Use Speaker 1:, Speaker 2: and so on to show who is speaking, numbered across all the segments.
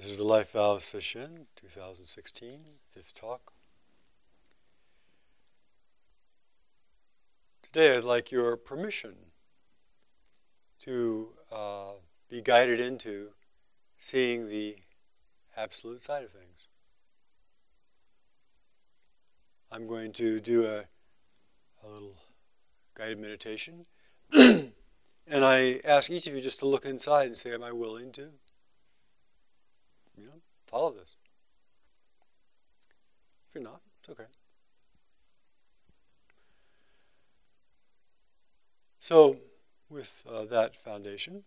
Speaker 1: This is the Life Vow Session 2016, fifth talk. Today I'd like your permission to uh, be guided into seeing the absolute side of things. I'm going to do a, a little guided meditation. and I ask each of you just to look inside and say, Am I willing to? You know, follow this. If you're not, it's okay. So, with uh, that foundation,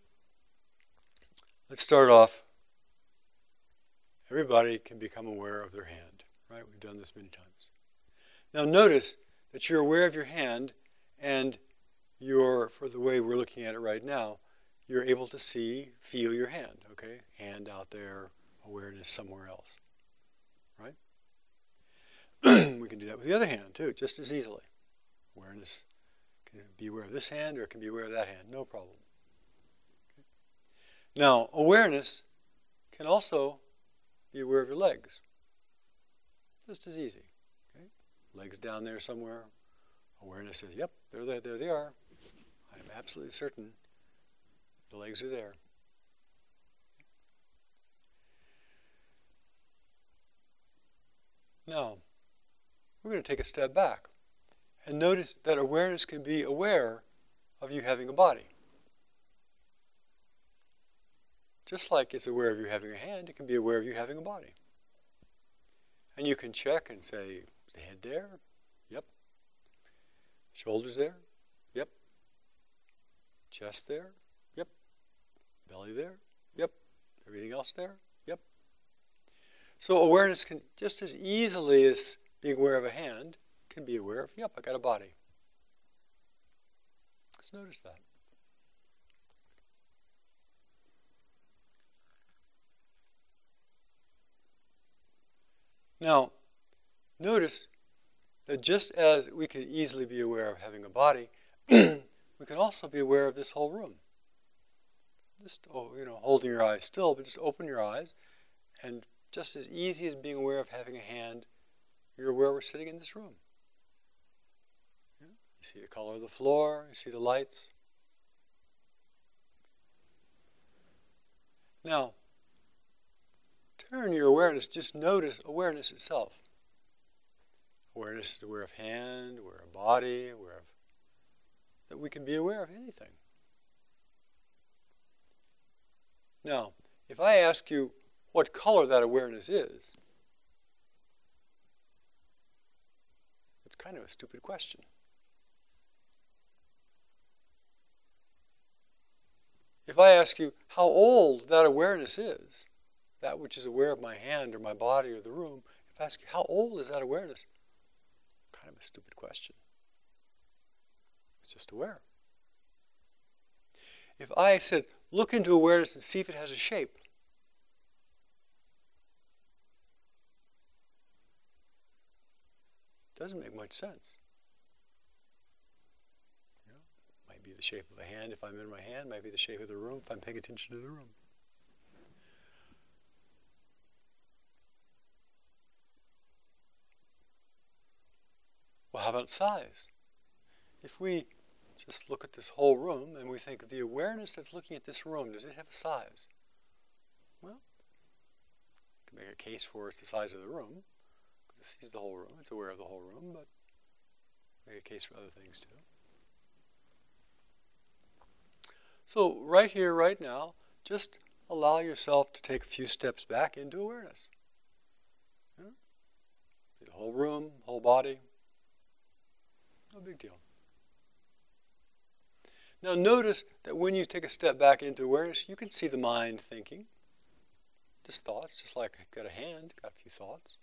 Speaker 1: let's start off. Everybody can become aware of their hand, right? We've done this many times. Now, notice that you're aware of your hand and you're, for the way we're looking at it right now, you're able to see, feel your hand, okay? Hand out there, awareness somewhere else, right? we can do that with the other hand too, just as easily. Awareness can be aware of this hand or it can be aware of that hand, no problem. Okay. Now, awareness can also be aware of your legs, just as easy. Okay? Legs down there somewhere. Awareness says, yep, there, there, there they are. I'm absolutely certain the legs are there. Now, we're going to take a step back and notice that awareness can be aware of you having a body. Just like it's aware of you having a hand, it can be aware of you having a body. And you can check and say, the head there? Yep. Shoulders there? Yep. Chest there? Yep. Belly there? Yep. Everything else there? So awareness can just as easily as being aware of a hand can be aware of, yep, I got a body. Let's notice that. Now, notice that just as we can easily be aware of having a body, we can also be aware of this whole room. Just, oh, you know, holding your eyes still, but just open your eyes and just as easy as being aware of having a hand, you're aware we're sitting in this room. You see the color of the floor, you see the lights. Now, turn your awareness, just notice awareness itself. Awareness is aware of hand, aware of body, aware of that we can be aware of anything. Now, if I ask you, what color that awareness is, it's kind of a stupid question. If I ask you how old that awareness is, that which is aware of my hand or my body or the room, if I ask you how old is that awareness, kind of a stupid question. It's just aware. If I said, look into awareness and see if it has a shape, Doesn't make much sense. You know, might be the shape of a hand if I'm in my hand, might be the shape of the room if I'm paying attention to the room. Well, how about size? If we just look at this whole room and we think the awareness that's looking at this room, does it have a size? Well, can make a case for it's the size of the room. It sees the whole room. It's aware of the whole room, but make a case for other things too. So right here, right now, just allow yourself to take a few steps back into awareness. Yeah? The whole room, whole body. No big deal. Now notice that when you take a step back into awareness, you can see the mind thinking. Just thoughts, just like I've got a hand, got a few thoughts.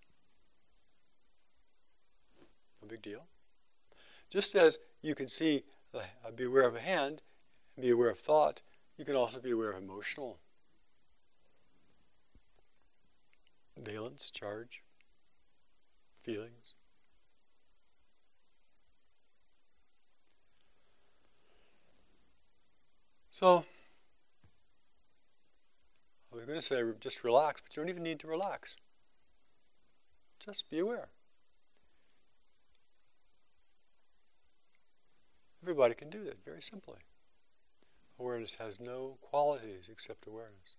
Speaker 1: No big deal. Just as you can see, uh, be aware of a hand, and be aware of thought, you can also be aware of emotional valence, charge, feelings. So, we're going going to say just relax, but you don't even need to relax. Just be aware. Everybody can do that very simply. Awareness has no qualities except awareness.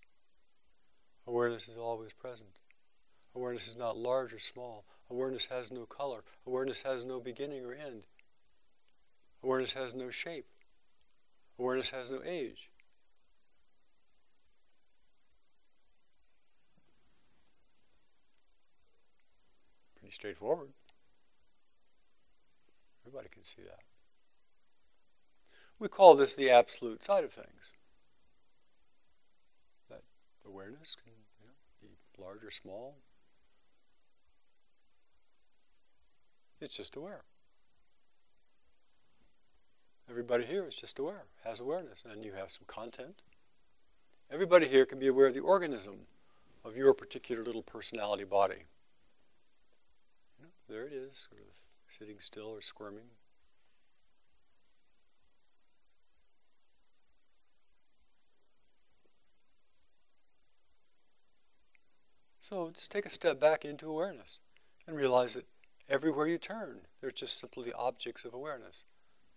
Speaker 1: Awareness is always present. Awareness is not large or small. Awareness has no color. Awareness has no beginning or end. Awareness has no shape. Awareness has no age. Pretty straightforward. Everybody can see that. We call this the absolute side of things. That awareness can you know, be large or small. It's just aware. Everybody here is just aware, has awareness, and you have some content. Everybody here can be aware of the organism of your particular little personality body. You know, there it is, sort of sitting still or squirming. So just take a step back into awareness and realize that everywhere you turn, they're just simply objects of awareness,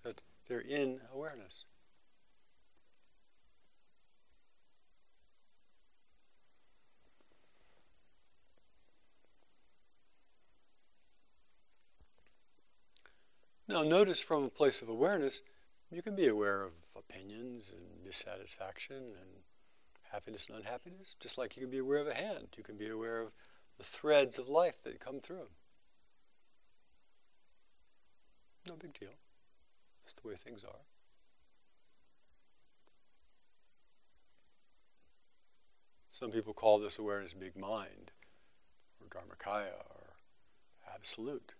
Speaker 1: that they're in awareness. Now, notice from a place of awareness, you can be aware of opinions and dissatisfaction and happiness and unhappiness, just like you can be aware of a hand. You can be aware of the threads of life that come through. No big deal. Just the way things are. Some people call this awareness big mind, or Dharmakaya, or absolute.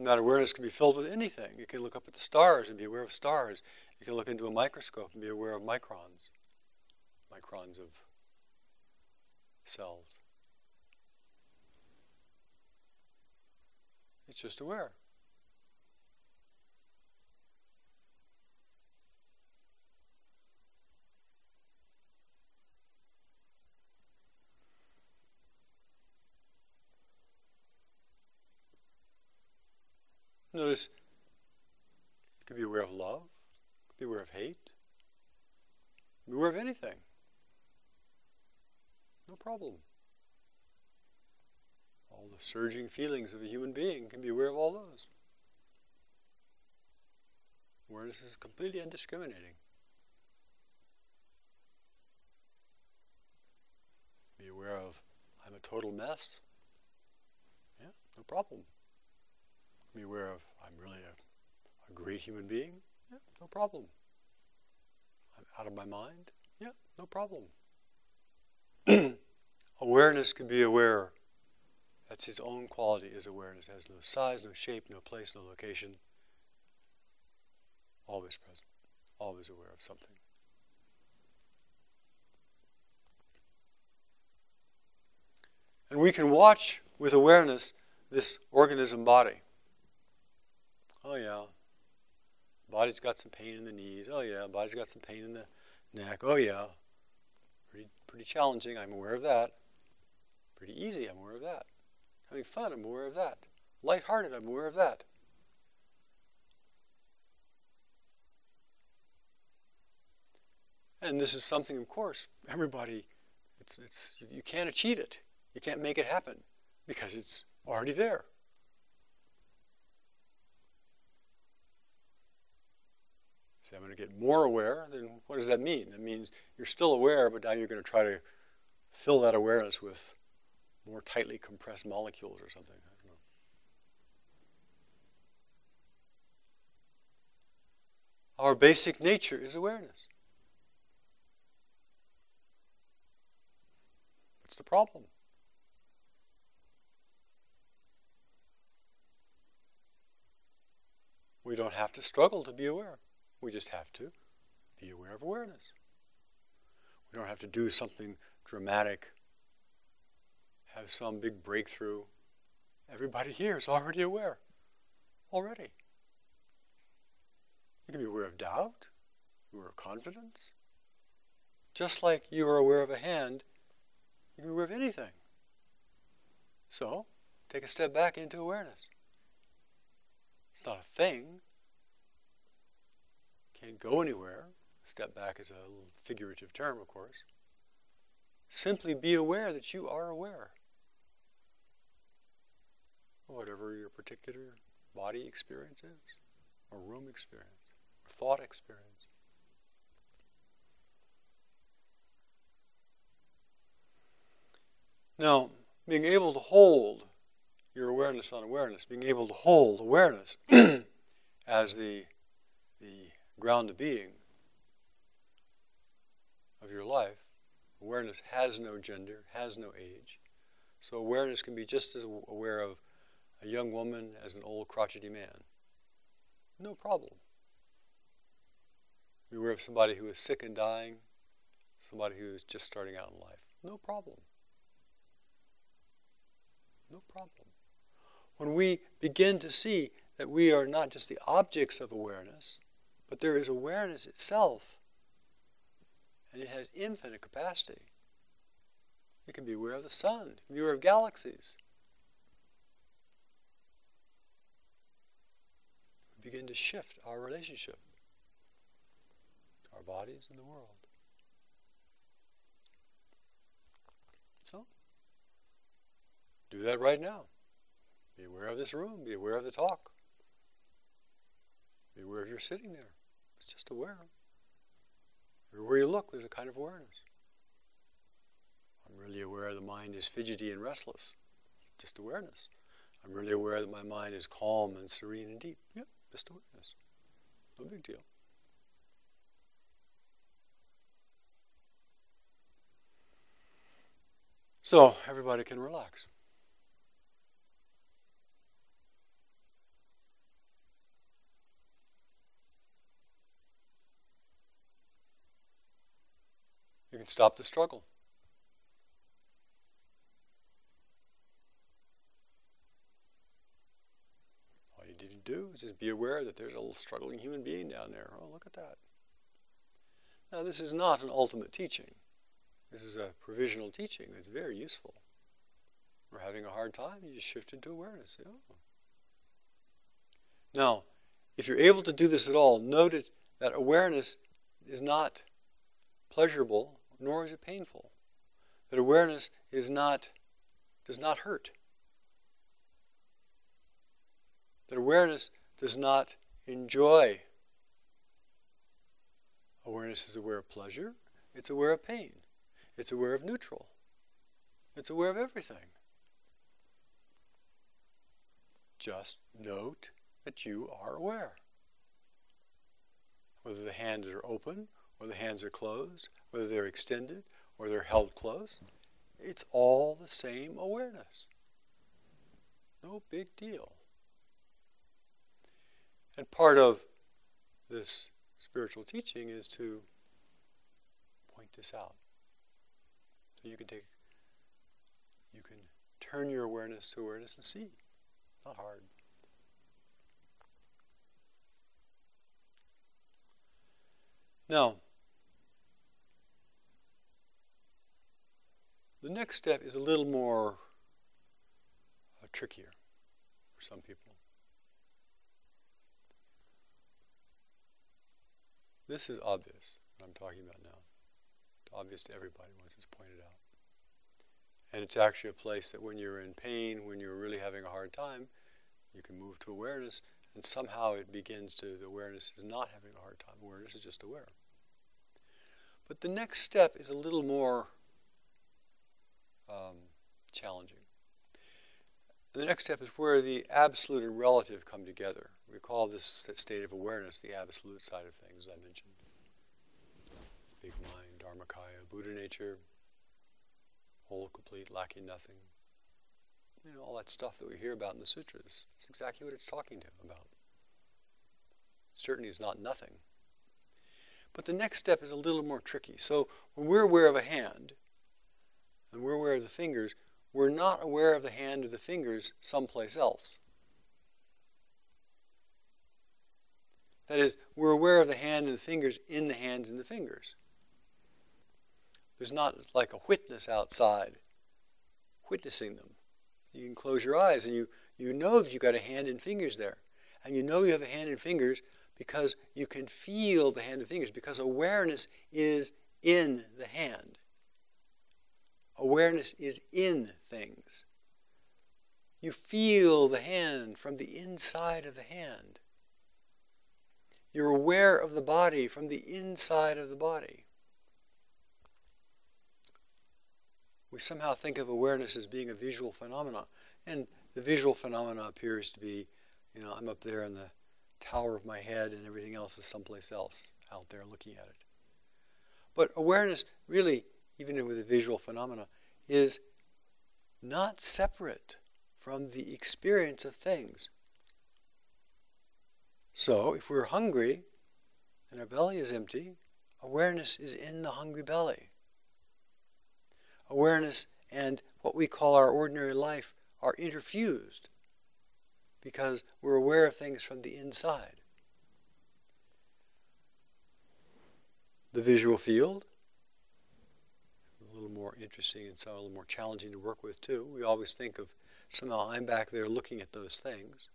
Speaker 1: And that awareness can be filled with anything. You can look up at the stars and be aware of stars. You can look into a microscope and be aware of microns, microns of cells. It's just aware. Notice you could be aware of love, be aware of hate, be aware of anything. No problem. All the surging feelings of a human being can be aware of all those. Awareness is completely undiscriminating. Be aware of, I'm a total mess. Yeah, no problem. Be aware of, I'm really a, a great human being. Yeah, no problem. I'm out of my mind. Yeah, no problem. awareness can be aware. That's its own quality is awareness. It has no size, no shape, no place, no location. Always present. Always aware of something. And we can watch with awareness this organism body. Oh yeah. Body's got some pain in the knees. Oh yeah. Body's got some pain in the neck. Oh yeah. Pretty, pretty challenging. I'm aware of that. Pretty easy. I'm aware of that. Having fun. I'm aware of that. Lighthearted. I'm aware of that. And this is something, of course, everybody, it's, it's, you can't achieve it. You can't make it happen because it's already there. Say, I'm going to get more aware, then what does that mean? That means you're still aware, but now you're going to try to fill that awareness with more tightly compressed molecules or something. Our basic nature is awareness. What's the problem? We don't have to struggle to be aware. We just have to be aware of awareness. We don't have to do something dramatic, have some big breakthrough. Everybody here is already aware. Already. You can be aware of doubt, aware of confidence. Just like you are aware of a hand, you can be aware of anything. So, take a step back into awareness. It's not a thing. Can't go anywhere. Step back is a figurative term, of course. Simply be aware that you are aware. Whatever your particular body experience is, or room experience, or thought experience. Now, being able to hold your awareness on awareness, being able to hold awareness as the, the ground of being of your life, awareness has no gender, has no age. So awareness can be just as aware of a young woman as an old crotchety man. No problem. Be aware of somebody who is sick and dying, somebody who is just starting out in life. No problem. No problem. When we begin to see that we are not just the objects of awareness, but there is awareness itself, and it has infinite capacity. You can be aware of the sun, you can be aware of galaxies. We begin to shift our relationship to our bodies and the world. So, do that right now. Be aware of this room. Be aware of the talk. Be aware of you're sitting there. It's just aware. Everywhere you look, there's a kind of awareness. I'm really aware the mind is fidgety and restless. It's just awareness. I'm really aware that my mind is calm and serene and deep. Yeah, just awareness. No big deal. So everybody can relax. You can stop the struggle. All you need to do is just be aware that there's a little struggling human being down there. Oh, look at that. Now, this is not an ultimate teaching. This is a provisional teaching. It's very useful. We're having a hard time, you just shift into awareness. Oh. Now, if you're able to do this at all, note that awareness is not pleasurable nor is it painful. That awareness is not, does not hurt. That awareness does not enjoy. Awareness is aware of pleasure, it's aware of pain, it's aware of neutral, it's aware of everything. Just note that you are aware. Whether the hands are open or the hands are closed, whether they're extended or they're held close. It's all the same awareness. No big deal. And part of this spiritual teaching is to point this out. So you can take, you can turn your awareness to awareness and see. Not hard. Now, The next step is a little more uh, trickier for some people. This is obvious, what I'm talking about now. It's obvious to everybody once it's pointed out. And it's actually a place that when you're in pain, when you're really having a hard time, you can move to awareness, and somehow it begins to, the awareness is not having a hard time. Awareness is just aware. But the next step is a little more um, challenging. The next step is where the absolute and relative come together. We call this state of awareness the absolute side of things, I mentioned. Big mind, Dharmakaya, Buddha nature, whole, complete, lacking nothing. You know, all that stuff that we hear about in the sutras. It's exactly what it's talking to about. Certainty is not nothing. But the next step is a little more tricky. So when we're aware of a hand, and we're aware of the fingers, we're not aware of the hand or the fingers someplace else. That is, we're aware of the hand and the fingers in the hands and the fingers. There's not like a witness outside witnessing them. You can close your eyes and you, you know that you've got a hand and fingers there. And you know you have a hand and fingers because you can feel the hand and fingers, because awareness is in the hand. Awareness is in things. You feel the hand from the inside of the hand. You're aware of the body from the inside of the body. We somehow think of awareness as being a visual phenomenon, and the visual phenomena appears to be, you know, I'm up there in the tower of my head and everything else is someplace else out there looking at it. But awareness, really, even with the visual phenomena, is not separate from the experience of things. So, if we're hungry and our belly is empty, awareness is in the hungry belly. Awareness and what we call our ordinary life are interfused because we're aware of things from the inside. The visual field, little more interesting and so a little more challenging to work with too. We always think of somehow I'm back there looking at those things.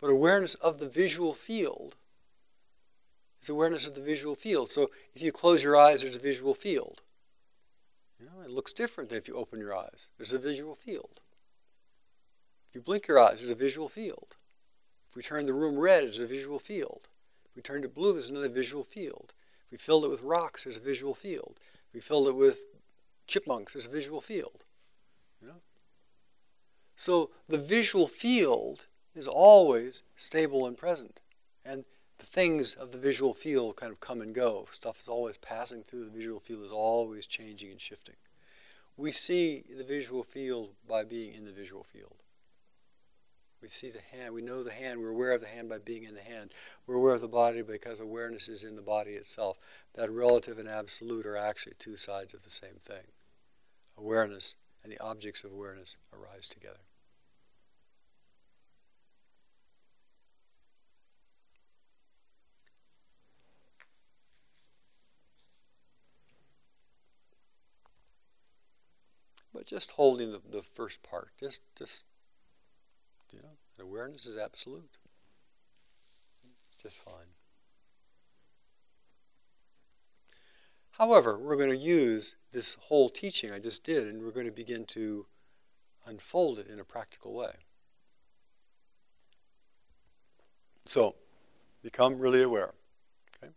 Speaker 1: But awareness of the visual field is awareness of the visual field. So if you close your eyes, there's a visual field. You know, it looks different than if you open your eyes. There's a visual field. If you blink your eyes, there's a visual field. If we turn the room red, there's a visual field. If we turn it blue, there's another visual field. We filled it with rocks, there's a visual field. We filled it with chipmunks, there's a visual field. You know? So the visual field is always stable and present. And the things of the visual field kind of come and go. Stuff is always passing through the visual field, is always changing and shifting. We see the visual field by being in the visual field. We see the hand, we know the hand, we're aware of the hand by being in the hand. We're aware of the body because awareness is in the body itself. That relative and absolute are actually two sides of the same thing. Awareness and the objects of awareness arise together. But just holding the, the first part, just just you know, awareness is absolute. Just fine. However, we're going to use this whole teaching I just did and we're going to begin to unfold it in a practical way. So, become really aware. Okay?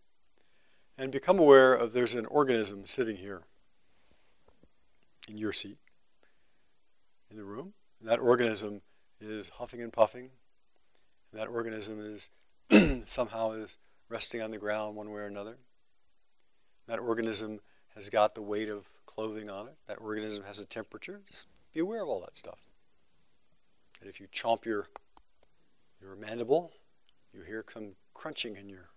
Speaker 1: And become aware of there's an organism sitting here in your seat in the room. And that organism is huffing and puffing. And that organism is somehow is resting on the ground one way or another. That organism has got the weight of clothing on it. That organism has a temperature. Just be aware of all that stuff. And if you chomp your your mandible, you hear some crunching in your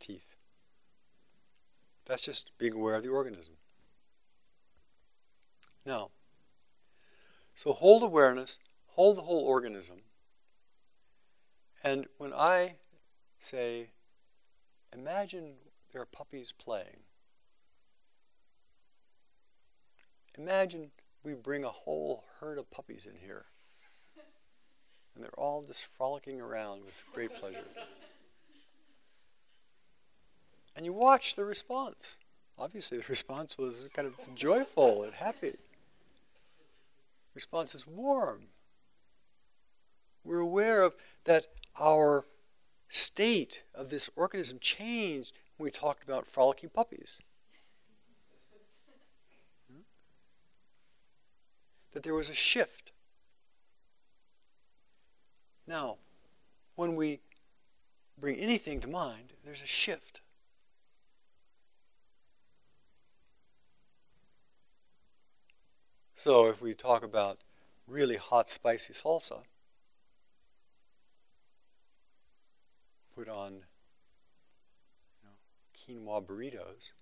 Speaker 1: teeth. That's just being aware of the organism. Now, so hold awareness, hold the whole organism. And when I say, imagine there are puppies playing. Imagine we bring a whole herd of puppies in here. And they're all just frolicking around with great pleasure. And you watch the response. Obviously, the response was kind of joyful and happy. Response is warm. We're aware of that our state of this organism changed when we talked about frolicking puppies. That there was a shift. Now, when we bring anything to mind, there's a shift. So if we talk about really hot, spicy salsa, put on you know, quinoa burritos,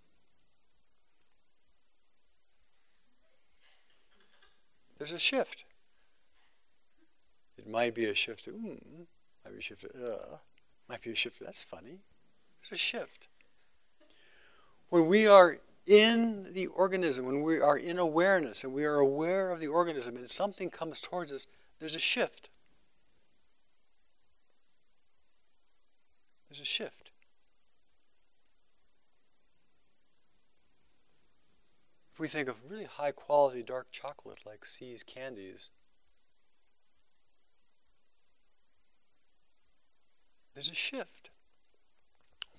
Speaker 1: there's a shift. It might be a shift to, mm, might be a shift to, uh, might be a shift to, that's funny. There's a shift. When we are in the organism, when we are in awareness and we are aware of the organism and something comes towards us, there's a shift. There's a shift. If we think of really high quality dark chocolate like See's candies, there's a shift.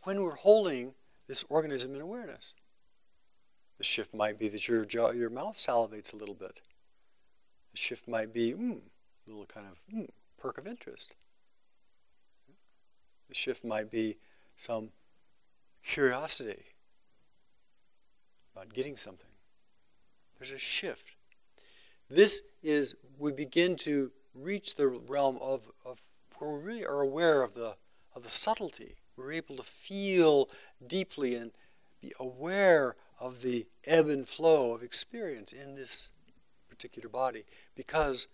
Speaker 1: When we're holding this organism in awareness, the shift might be that your jaw, your mouth salivates a little bit. The shift might be, mm, a little kind of mm, perk of interest. The shift might be some curiosity about getting something. There's a shift. This is, we begin to reach the realm of, of where we really are aware of the, of the subtlety. We're able to feel deeply and be aware of the ebb and flow of experience in this particular body because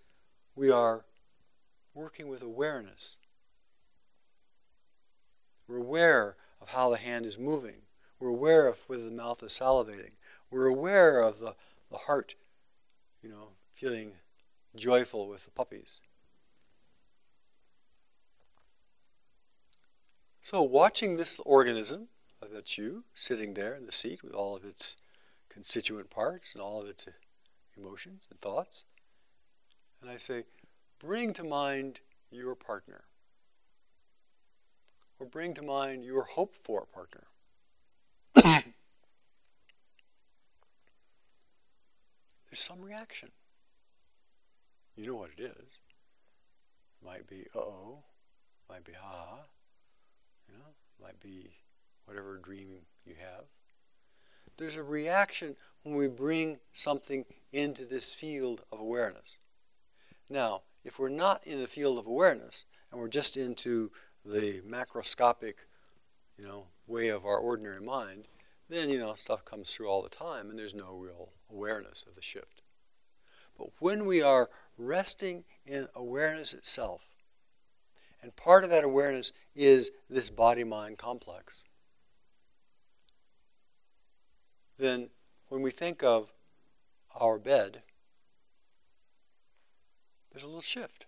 Speaker 1: we are working with awareness. We're aware of how the hand is moving. We're aware of whether the mouth is salivating. We're aware of the, the heart, you know, feeling joyful with the puppies. So, watching this organism, that's you, sitting there in the seat with all of its constituent parts and all of its emotions and thoughts, and I say, bring to mind your partner. Or bring to mind your hope for partner. There's some reaction. You know what it is. It might be, uh oh, might be, ha, you know, might be whatever dream you have. There's a reaction when we bring something into this field of awareness. Now, if we're not in the field of awareness and we're just into the macroscopic, you know, way of our ordinary mind, then you know stuff comes through all the time and there's no real awareness of the shift. But when we are resting in awareness itself, and part of that awareness is this body mind complex, then when we think of our bed, there's a little shift.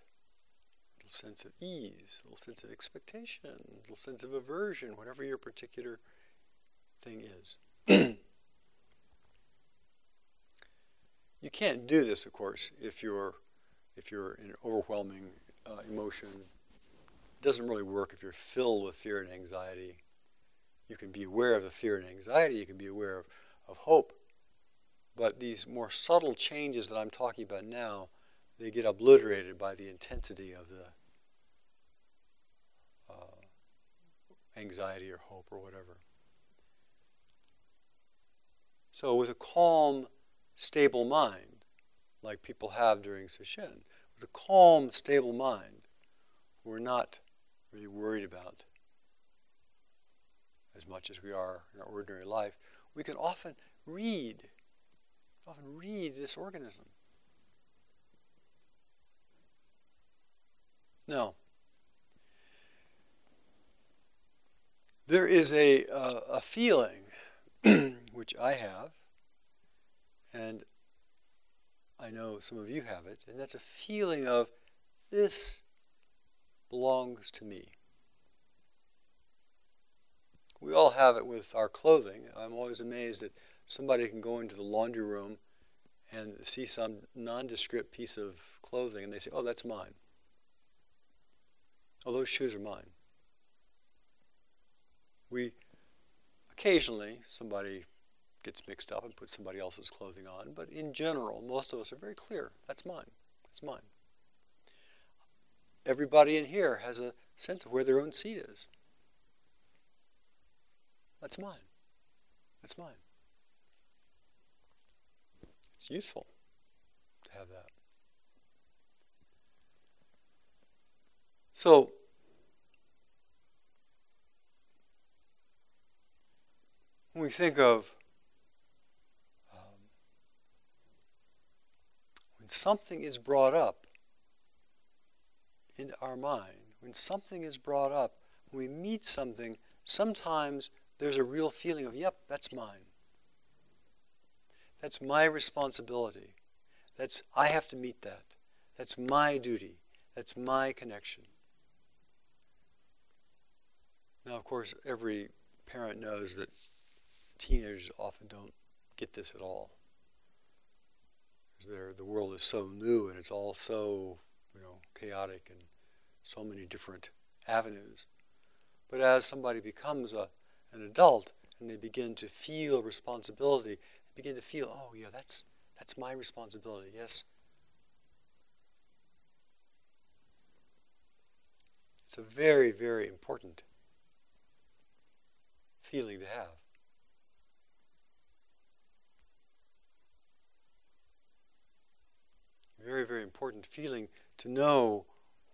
Speaker 1: A little sense of ease, a little sense of expectation, a little sense of aversion, whatever your particular thing is. you can't do this, of course, if you're if you're in overwhelming uh, emotion. It doesn't really work if you're filled with fear and anxiety. You can be aware of the fear and anxiety. You can be aware of, of hope. But these more subtle changes that I'm talking about now they get obliterated by the intensity of the uh, anxiety or hope or whatever. So, with a calm, stable mind, like people have during Sesshin, with a calm, stable mind, we're not really worried about as much as we are in our ordinary life. We can often read, often read this organism. Now, there is a, uh, a feeling which I have, and I know some of you have it, and that's a feeling of this belongs to me. We all have it with our clothing. I'm always amazed that somebody can go into the laundry room and see some nondescript piece of clothing and they say, oh, that's mine. Oh, those shoes are mine. We occasionally somebody gets mixed up and puts somebody else's clothing on, but in general, most of us are very clear. That's mine. That's mine. Everybody in here has a sense of where their own seat is. That's mine. That's mine. It's useful to have that. So, when we think of um, when something is brought up into our mind, when something is brought up, when we meet something, sometimes there's a real feeling of, yep, that's mine. That's my responsibility. That's I have to meet that. That's my duty. That's my connection. Now, of course, every parent knows that teenagers often don't get this at all. The world is so new and it's all so, you know, chaotic and so many different avenues. But as somebody becomes a, an adult and they begin to feel responsibility, they begin to feel, oh yeah, that's that's my responsibility. Yes. It's a very, very important feeling to have. Very, very important feeling to know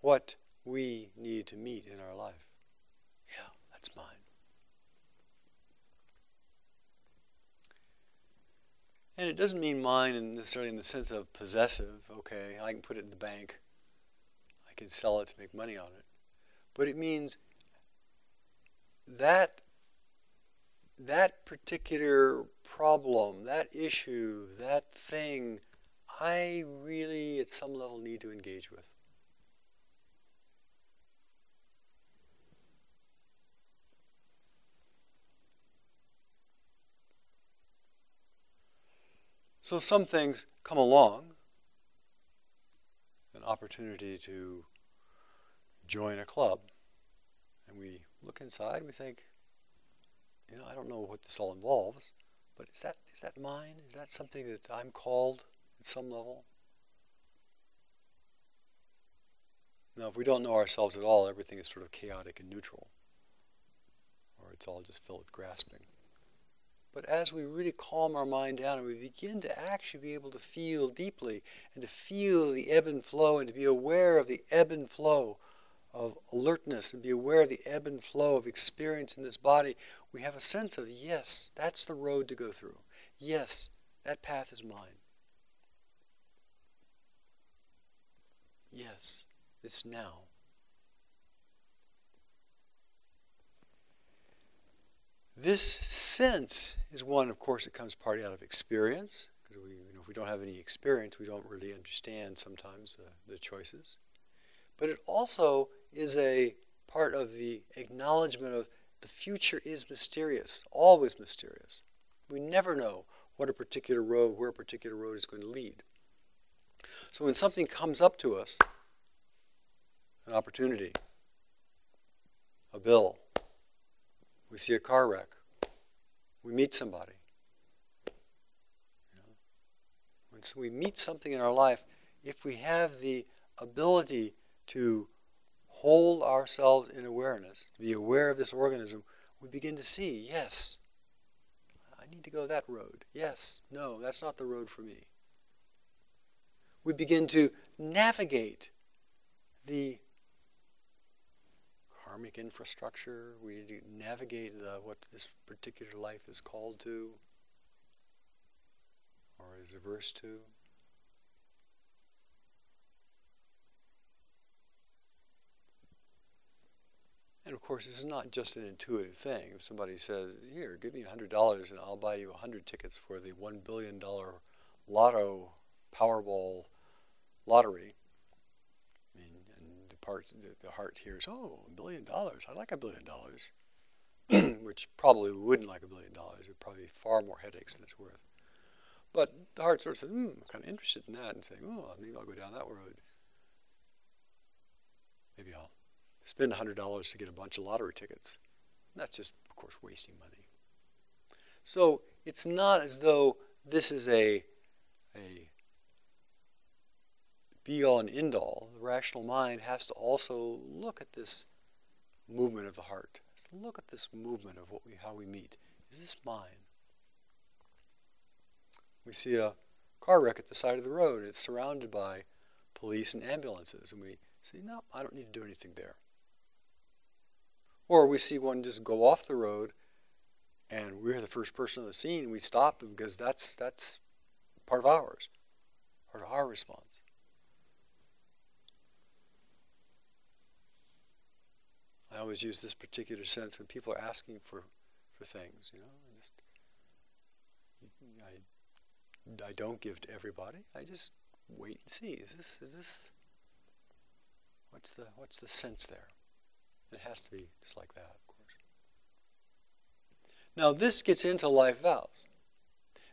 Speaker 1: what we need to meet in our life. Yeah, that's mine. And it doesn't mean mine necessarily in the sense of possessive, okay, I can put it in the bank, I can sell it to make money on it. But it means that that particular problem, that issue, that thing, I really at some level need to engage with. So some things come along, an opportunity to join a club, and we look inside, we think, you know, I don't know what this all involves, but is that is that mine? Is that something that I'm called at some level? Now, if we don't know ourselves at all, everything is sort of chaotic and neutral, or it's all just filled with grasping. But as we really calm our mind down and we begin to actually be able to feel deeply and to feel the ebb and flow and to be aware of the ebb and flow of alertness and be aware of the ebb and flow of experience in this body, we have a sense of, yes, that's the road to go through. Yes, that path is mine. Yes, it's now. This sense is one, of course, that comes partly out of experience, because we, you know, if we don't have any experience, we don't really understand sometimes the, the choices. But it also is a part of the acknowledgement of the future is mysterious, always mysterious. We never know what a particular road, where a particular road is going to lead. So when something comes up to us, an opportunity, a bill, we see a car wreck. We meet somebody. You know? When we meet something in our life, if we have the ability to hold ourselves in awareness, to be aware of this organism, we begin to see, yes, I need to go that road. Yes, no, that's not the road for me. We begin to navigate the karmic infrastructure. We navigate the, what this particular life is called to or is averse to. And of course, this is not just an intuitive thing. If somebody says, Here, give me $100 and I'll buy you 100 tickets for the $1 billion lotto Powerball lottery, parts, the, the heart hears, oh, a billion dollars. I like a billion dollars. Which probably wouldn't like a billion dollars. It would probably be far more headaches than it's worth. But the heart sort of says, hmm, I'm kind of interested in that and saying, oh, maybe I'll go down that road. Maybe I'll spend $100 to get a bunch of lottery tickets. And that's just, of course, wasting money. So it's not as though this is a, a be all and end all, the rational mind has to also look at this movement of the heart. Look at this movement of what we, how we meet. Is this mine? We see a car wreck at the side of the road. It's surrounded by police and ambulances, and we say, no, I don't need to do anything there. Or we see one just go off the road, and we're the first person on the scene. We stop because that's that's part of ours, part of our response. Always use this particular sense when people are asking for, for things, you know. I just I, I don't give to everybody. I just wait and see. Is this is this what's the what's the sense there? It has to be just like that, of course. Now this gets into life vows.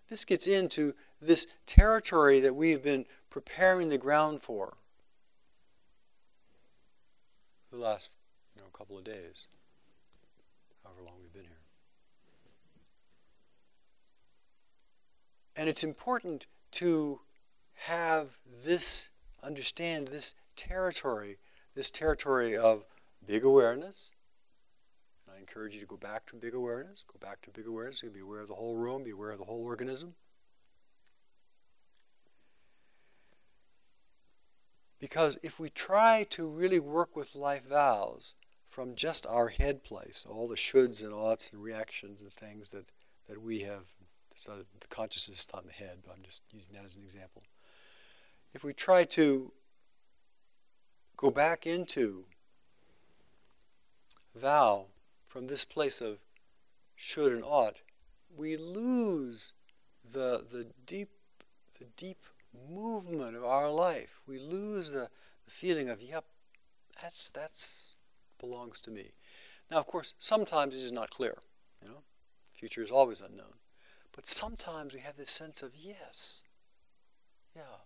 Speaker 1: This gets into this territory that we've been preparing the ground for the last couple of days, however long we've been here. And it's important to have this, understand this territory, this territory of big awareness. And I encourage you to go back to big awareness, go back to big awareness. You be aware of the whole room, be aware of the whole organism. Because if we try to really work with life vows from just our head place, all the shoulds and oughts and reactions and things that, that we have, the consciousness is the head, but I'm just using that as an example. If we try to go back into vow from this place of should and ought, we lose the, the deep the deep movement of our life. We lose the, the feeling of, yep, that's that's belongs to me. Now, of course, sometimes it is not clear. You know, future is always unknown. But sometimes we have this sense of yes, yeah.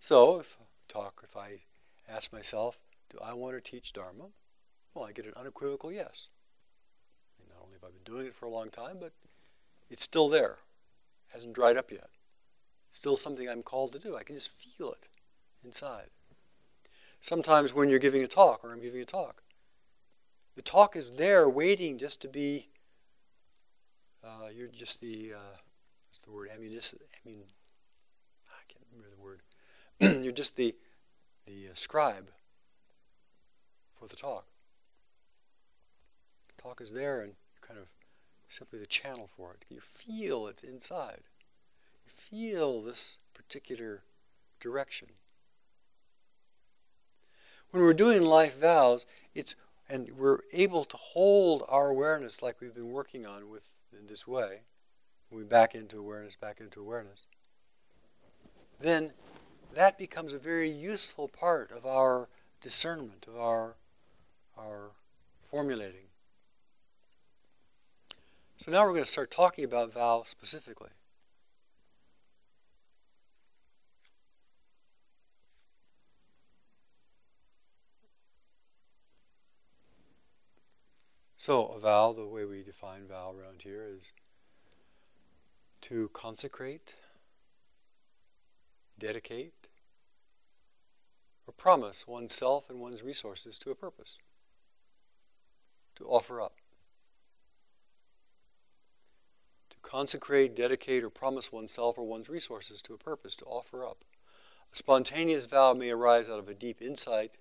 Speaker 1: So, if I talk, if I ask myself, do I want to teach Dharma? Well, I get an unequivocal yes. not only have I been doing it for a long time, but it's still there hasn't dried up yet. It's still something I'm called to do. I can just feel it inside. Sometimes when you're giving a talk, or I'm giving a talk, the talk is there waiting just to be, uh, you're just the, uh, what's the word, ammunition, I mean, I can't remember the word. you're just the, the uh, scribe for the talk. The talk is there and kind of simply the channel for it. You feel it's inside. You feel this particular direction. When we're doing life vows, it's and we're able to hold our awareness like we've been working on with in this way, we back into awareness, back into awareness, then that becomes a very useful part of our discernment, of our our formulating. So now we're going to start talking about vow specifically. So, a vow, the way we define vow around here is to consecrate, dedicate, or promise oneself and one's resources to a purpose, to offer up. To consecrate, dedicate, or promise oneself or one's resources to a purpose, to offer up. A spontaneous vow may arise out of a deep insight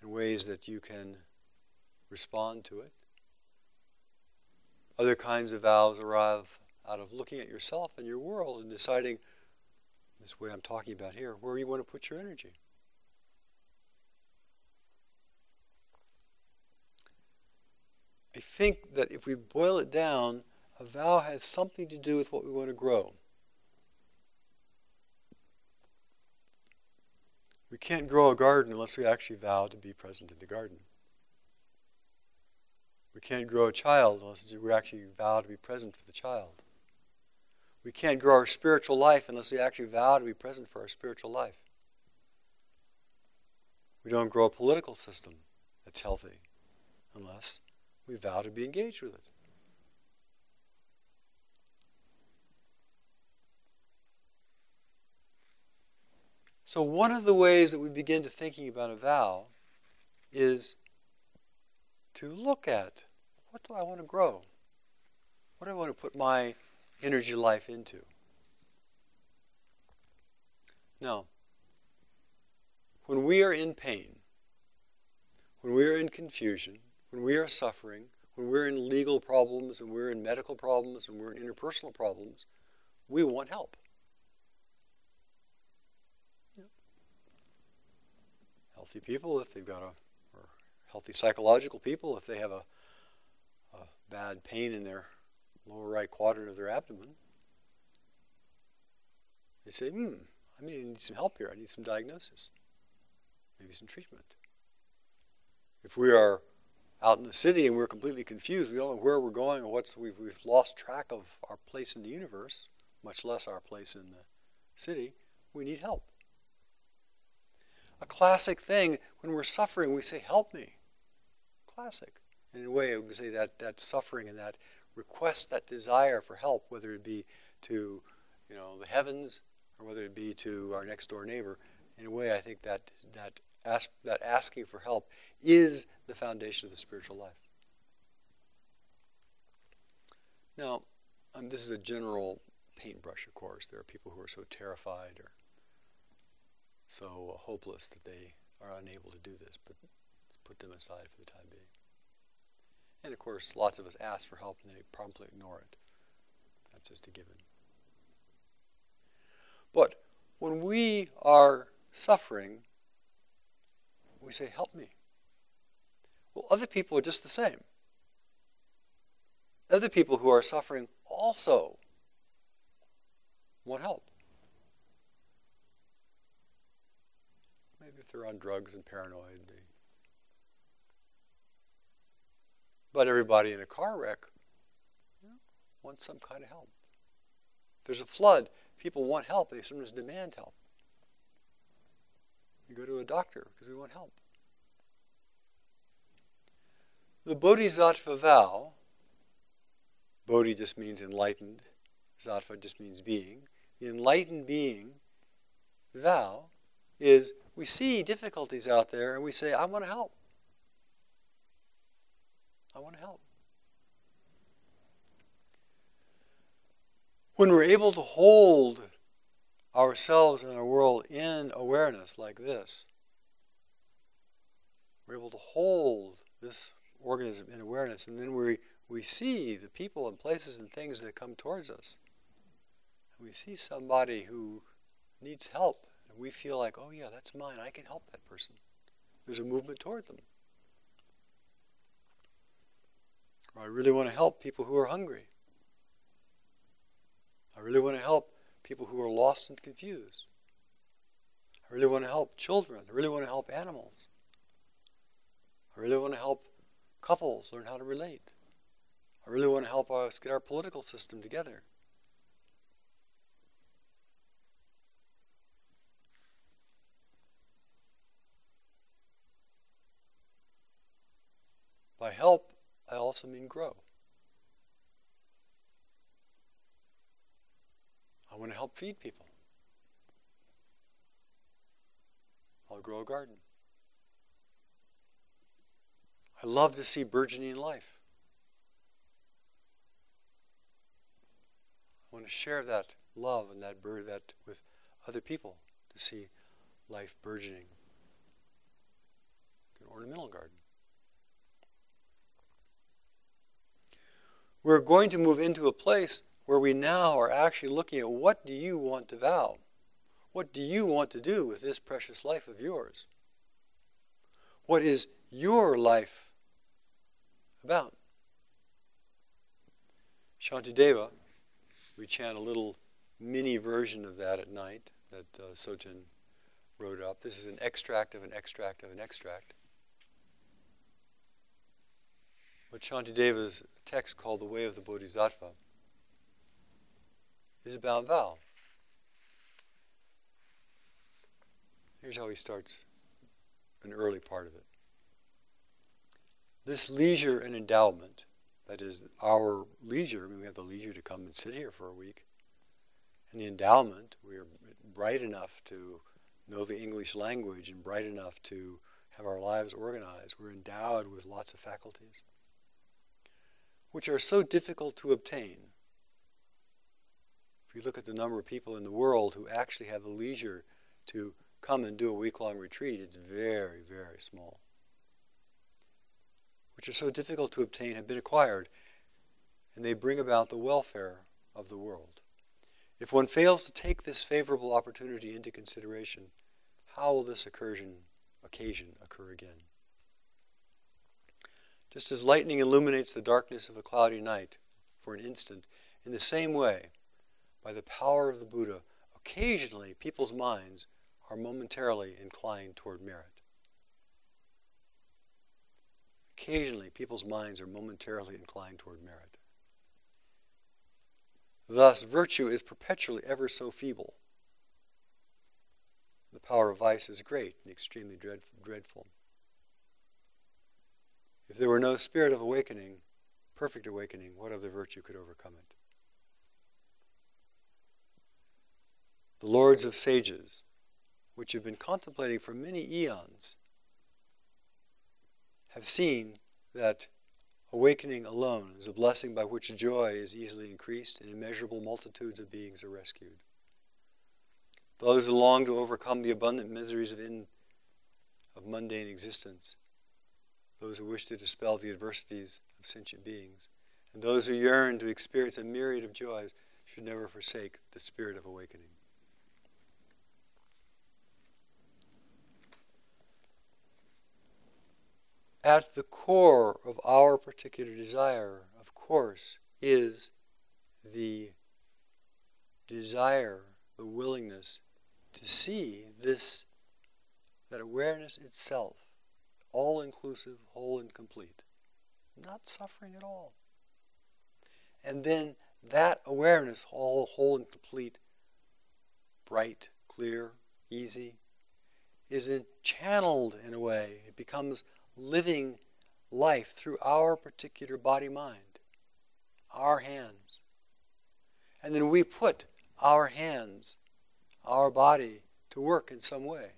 Speaker 1: in ways that you can respond to it. Other kinds of vows arrive out of looking at yourself and your world and deciding, this way I'm talking about here, where you want to put your energy. I think that if we boil it down, a vow has something to do with what we want to grow. We can't grow a garden unless we actually vow to be present in the garden. We can't grow a child unless we actually vow to be present for the child. We can't grow our spiritual life unless we actually vow to be present for our spiritual life. We don't grow a political system that's healthy unless we vow to be engaged with it. So, one of the ways that we begin to thinking about a vow is to look at what do I want to grow? What do I want to put my energy life into? Now, when we are in pain, when we are in confusion, when we are suffering, when we're in legal problems, and we're in medical problems, and we're in interpersonal problems, we want help. healthy people, if they've got a, healthy psychological people, if they have a, a bad pain in their lower right quadrant of their abdomen, they say, hmm, I may need some help here. I need some diagnosis, maybe some treatment. If we are out in the city and we're completely confused, we don't know where we're going or what's, we've, we've lost track of our place in the universe, much less our place in the city, we need help. A classic thing when we're suffering, we say, Help me. Classic. And in a way, I would say that, that suffering and that request, that desire for help, whether it be to you know, the heavens or whether it be to our next door neighbor, in a way, I think that, that, ask, that asking for help is the foundation of the spiritual life. Now, um, this is a general paintbrush, of course. There are people who are so terrified or so hopeless that they are unable to do this, but put them aside for the time being. And of course, lots of us ask for help and they promptly ignore it. That's just a given. But when we are suffering, we say, Help me. Well, other people are just the same. Other people who are suffering also want help. Maybe if they're on drugs and paranoid, they. But everybody in a car wreck wants some kind of help. If there's a flood, people want help. They sometimes demand help. We go to a doctor because we want help. The Bodhisattva vow, Bodhi just means enlightened, Sattva just means being. The enlightened being vow is we see difficulties out there and we say, I want to help. I want to help. When we're able to hold ourselves and our world in awareness like this, we're able to hold this organism in awareness, and then we, we see the people and places and things that come towards us. And we see somebody who needs help, and we feel like, oh, yeah, that's mine. I can help that person. There's a movement toward them. Or I really want to help people who are hungry. I really want to help people who are lost and confused. I really want to help children. I really want to help animals. I really want to help couples learn how to relate. I really want to help us get our political system together. By help, also mean grow. I want to help feed people. I'll grow a garden. I love to see burgeoning life. I want to share that love and that bird that with other people to see life burgeoning. An ornamental garden. We're going to move into a place where we now are actually looking at what do you want to vow? What do you want to do with this precious life of yours? What is your life about. Shantideva, we chant a little mini version of that at night that uh, Soten wrote up. This is an extract of an extract of an extract. What Shantideva's text called The Way of the Bodhisattva is about vow. Here's how he starts an early part of it. This leisure and endowment, that is our leisure, I mean, we have the leisure to come and sit here for a week, and the endowment, we are bright enough to know the English language and bright enough to have our lives organized. We're endowed with lots of faculties, which are so difficult to obtain. If you look at the number of people in the world who actually have the leisure to come and do a week long retreat, it's very, very small which are so difficult to obtain, have been acquired, and they bring about the welfare of the world. If one fails to take this favorable opportunity into consideration, how will this incursion occasion occur again. Just as lightning illuminates the darkness of a cloudy night for an instant, in the same way, by the power of the Buddha, occasionally people's minds are momentarily inclined toward merit. Occasionally people's minds are momentarily inclined toward merit. Thus, virtue is perpetually ever so feeble. The power of vice is great and extremely dread, dreadful. If there were no spirit of awakening, perfect awakening, what other virtue could overcome it? The lords of sages, which have been contemplating for many eons, have seen that awakening alone is a blessing by which joy is easily increased and immeasurable multitudes of beings are rescued. Those who long to overcome the abundant miseries of, in, of mundane existence those who wish to dispel the adversities of sentient beings, and those who yearn to experience a myriad of joys should never forsake the spirit of awakening. At the core of our particular desire, of course, is the desire, the willingness to see this, that awareness itself all inclusive, whole and complete. Not suffering at all. And then that awareness, all whole and complete, bright, clear, easy, is in, channeled in a way. It becomes living life through our particular body mind, our hands. And then we put our hands, our body, to work in some way.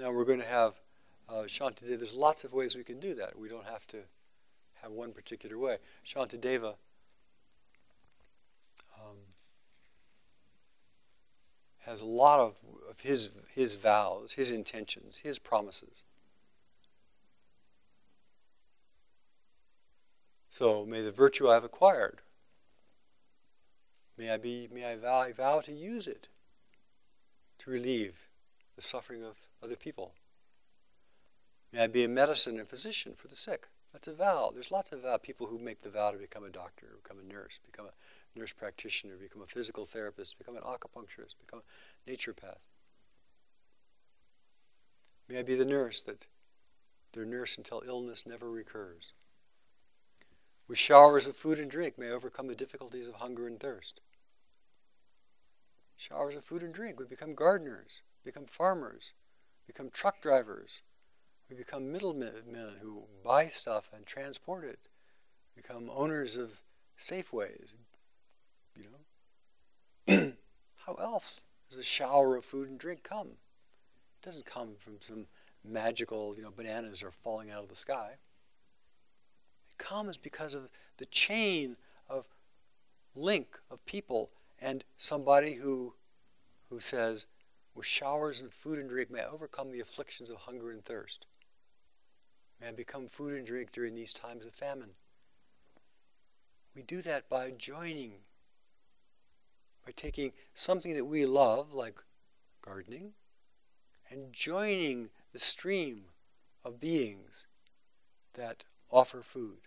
Speaker 1: Now we're going to have uh, Shantideva. There's lots of ways we can do that. We don't have to have one particular way. Shantideva um, has a lot of, of his, his vows, his intentions, his promises. So may the virtue I have acquired, may I be, may I vow, I vow to use it to relieve the suffering of other people. May I be a medicine and physician for the sick. That's a vow. There's lots of uh, people who make the vow to become a doctor, become a nurse, become a nurse practitioner, become a physical therapist, become an acupuncturist, become a naturopath. May I be the nurse that their nurse until illness never recurs. With showers of food and drink may I overcome the difficulties of hunger and thirst. Showers of food and drink. We become gardeners, become farmers, become truck drivers. We become middlemen who buy stuff and transport it. Become owners of Safeways. You know? How else does a shower of food and drink come? It doesn't come from some magical, you know, bananas are falling out of the sky. It comes because of the chain of link of people and somebody who who says, with showers and food and drink, may I overcome the afflictions of hunger and thirst. May I become food and drink during these times of famine. We do that by joining, by taking something that we love, like gardening, and joining the stream of beings that offer food.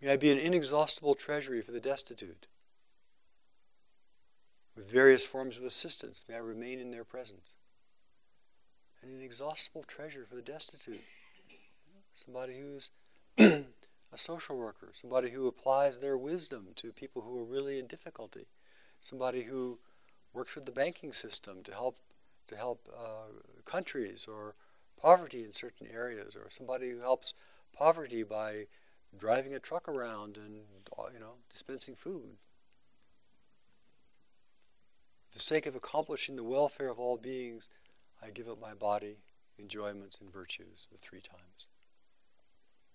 Speaker 1: May I be an inexhaustible treasury for the destitute with various forms of assistance, may I remain in their presence. An inexhaustible treasure for the destitute. Somebody who's a social worker, somebody who applies their wisdom to people who are really in difficulty, somebody who works with the banking system to help to help uh, countries or poverty in certain areas, or somebody who helps poverty by driving a truck around and you know dispensing food the sake of accomplishing the welfare of all beings, I give up my body, enjoyments, and virtues three times.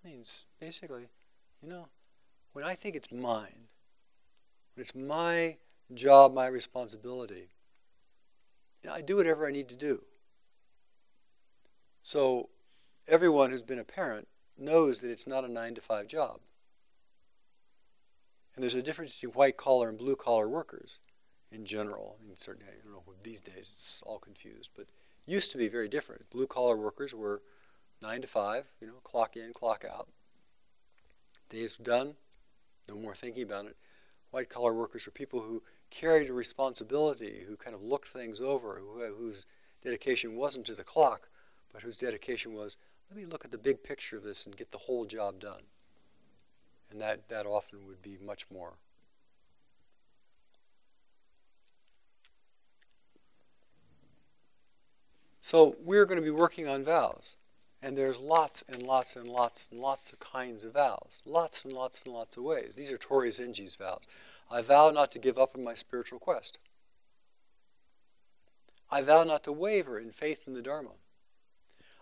Speaker 1: It Means basically, you know, when I think it's mine, when it's my job, my responsibility, you know, I do whatever I need to do. So everyone who's been a parent knows that it's not a nine to five job. And there's a difference between white collar and blue collar workers in general. I mean, certainly, I don't know, these days it's all confused, but used to be very different. Blue collar workers were nine to five, you know, clock in, clock out. Days done, no more thinking about it. White collar workers were people who carried a responsibility, who kind of looked things over, who, whose dedication wasn't to the clock, but whose dedication was, let me look at the big picture of this and get the whole job done. And that, that often would be much more So we're going to be working on vows. And there's lots and lots and lots and lots of kinds of vows. Lots and lots and lots of ways. These are Torei Zenji's vows. I vow not to give up on my spiritual quest. I vow not to waver in faith in the Dharma.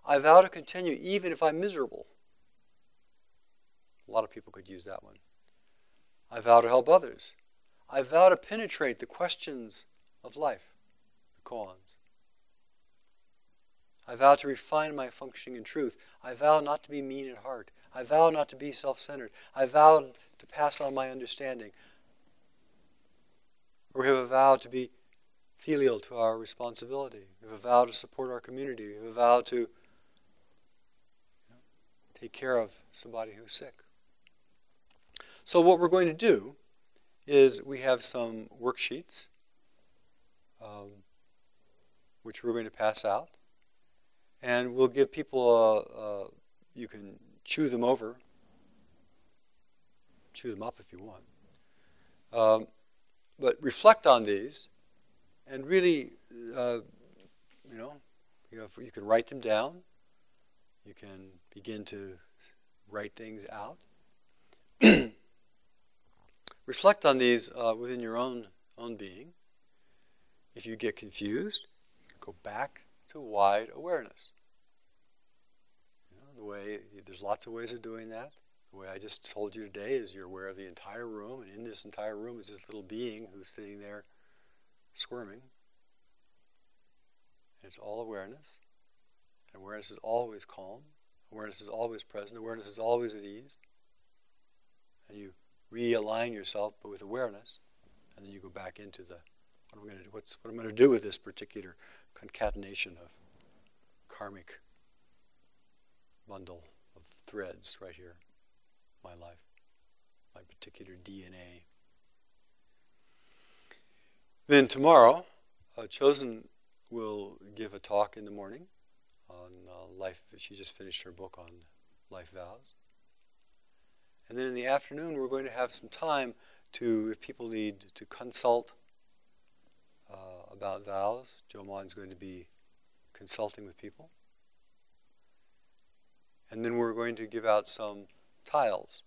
Speaker 1: I vow to continue even if I'm miserable. A lot of people could use that one. I vow to help others. I vow to penetrate the questions of life, the koans. I vow to refine my functioning in truth. I vow not to be mean at heart. I vow not to be self centered. I vow to pass on my understanding. We have a vow to be filial to our responsibility. We have a vow to support our community. We have a vow to take care of somebody who's sick. So, what we're going to do is we have some worksheets um, which we're going to pass out and we'll give people a, a, you can chew them over, chew them up if you want, um, but reflect on these, and really, uh, you know, you, you can write them down. You can begin to write things out. reflect on these uh, within your own own being. If you get confused, go back to wide awareness. You know, the way there's lots of ways of doing that. The way I just told you today is you're aware of the entire room, and in this entire room is this little being who's sitting there squirming. And it's all awareness. And awareness is always calm. Awareness is always present. Awareness is always at ease. And you realign yourself but with awareness, and then you go back into the what am I going to do? What's what I'm going to do with this particular concatenation of karmic bundle of threads right here, my life, my particular DNA. Then tomorrow, uh, Chozen will give a talk in the morning on uh, life. She just finished her book on life vows. And then in the afternoon, we're going to have some time to, if people need to consult uh, about vows. Joe Mon's going to be consulting with people. And then we're going to give out some tiles.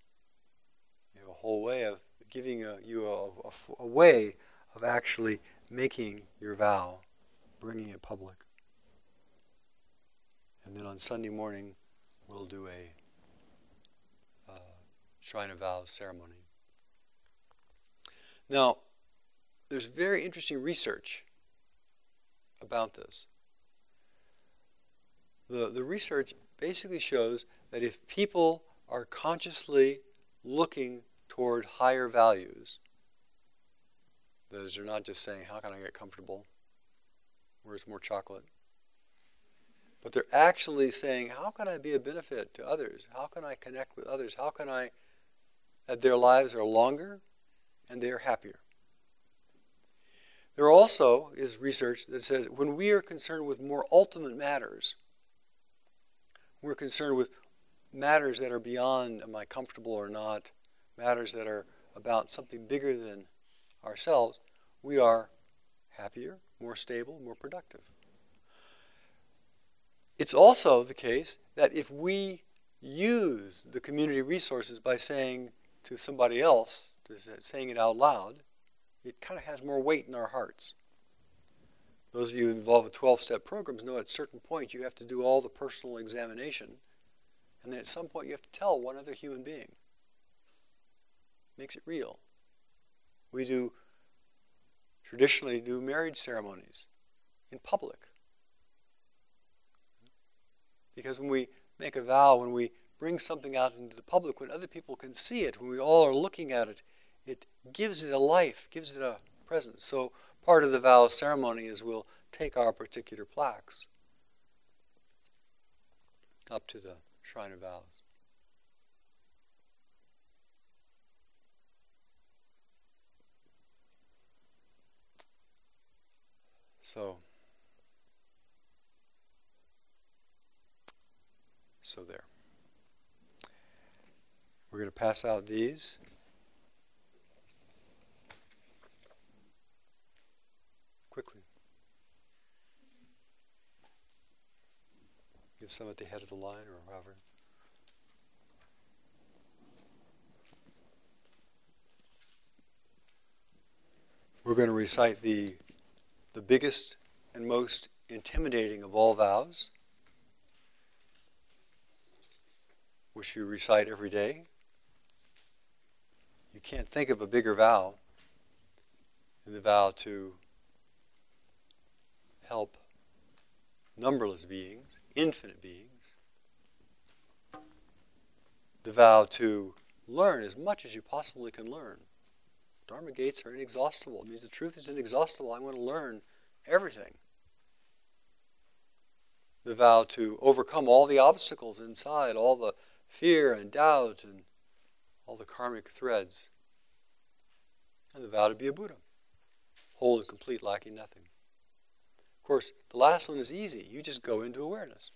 Speaker 1: We have a whole way of giving a, you a, a, a way of actually making your vow, bringing it public. And then on Sunday morning, we'll do a uh, Shrine of Vows ceremony. Now, there's very interesting research about this. The, the research basically shows that if people are consciously looking toward higher values, that is, they're not just saying, How can I get comfortable? Where's more chocolate? But they're actually saying, How can I be a benefit to others? How can I connect with others? How can I, that their lives are longer and they are happier? There also is research that says when we are concerned with more ultimate matters, we're concerned with matters that are beyond am I comfortable or not, matters that are about something bigger than ourselves, we are happier, more stable, more productive. It's also the case that if we use the community resources by saying to somebody else, saying it out loud, it kind of has more weight in our hearts. Those of you involved with 12 step programs know at a certain point you have to do all the personal examination, and then at some point you have to tell one other human being. Makes it real. We do traditionally do marriage ceremonies in public. Because when we make a vow, when we bring something out into the public, when other people can see it, when we all are looking at it, it gives it a life, gives it a presence. So part of the vow ceremony is we'll take our particular plaques up to the shrine of vows. So, so there. We're going to pass out these. Give some at the head of the line or however. We're going to recite the, the biggest and most intimidating of all vows, which you recite every day. You can't think of a bigger vow than the vow to help numberless beings, infinite beings. The vow to learn as much as you possibly can learn. Dharma gates are inexhaustible. It means the truth is inexhaustible. I want to learn everything. The vow to overcome all the obstacles inside, all the fear and doubt and all the karmic threads. And the vow to be a Buddha, whole and complete, lacking nothing. Of course, the last one is easy. You just go into awareness.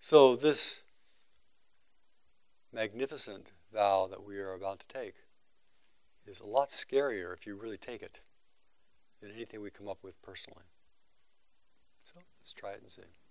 Speaker 1: So, this magnificent vow that we are about to take is a lot scarier if you really take it than anything we come up with personally. So, let's try it and see.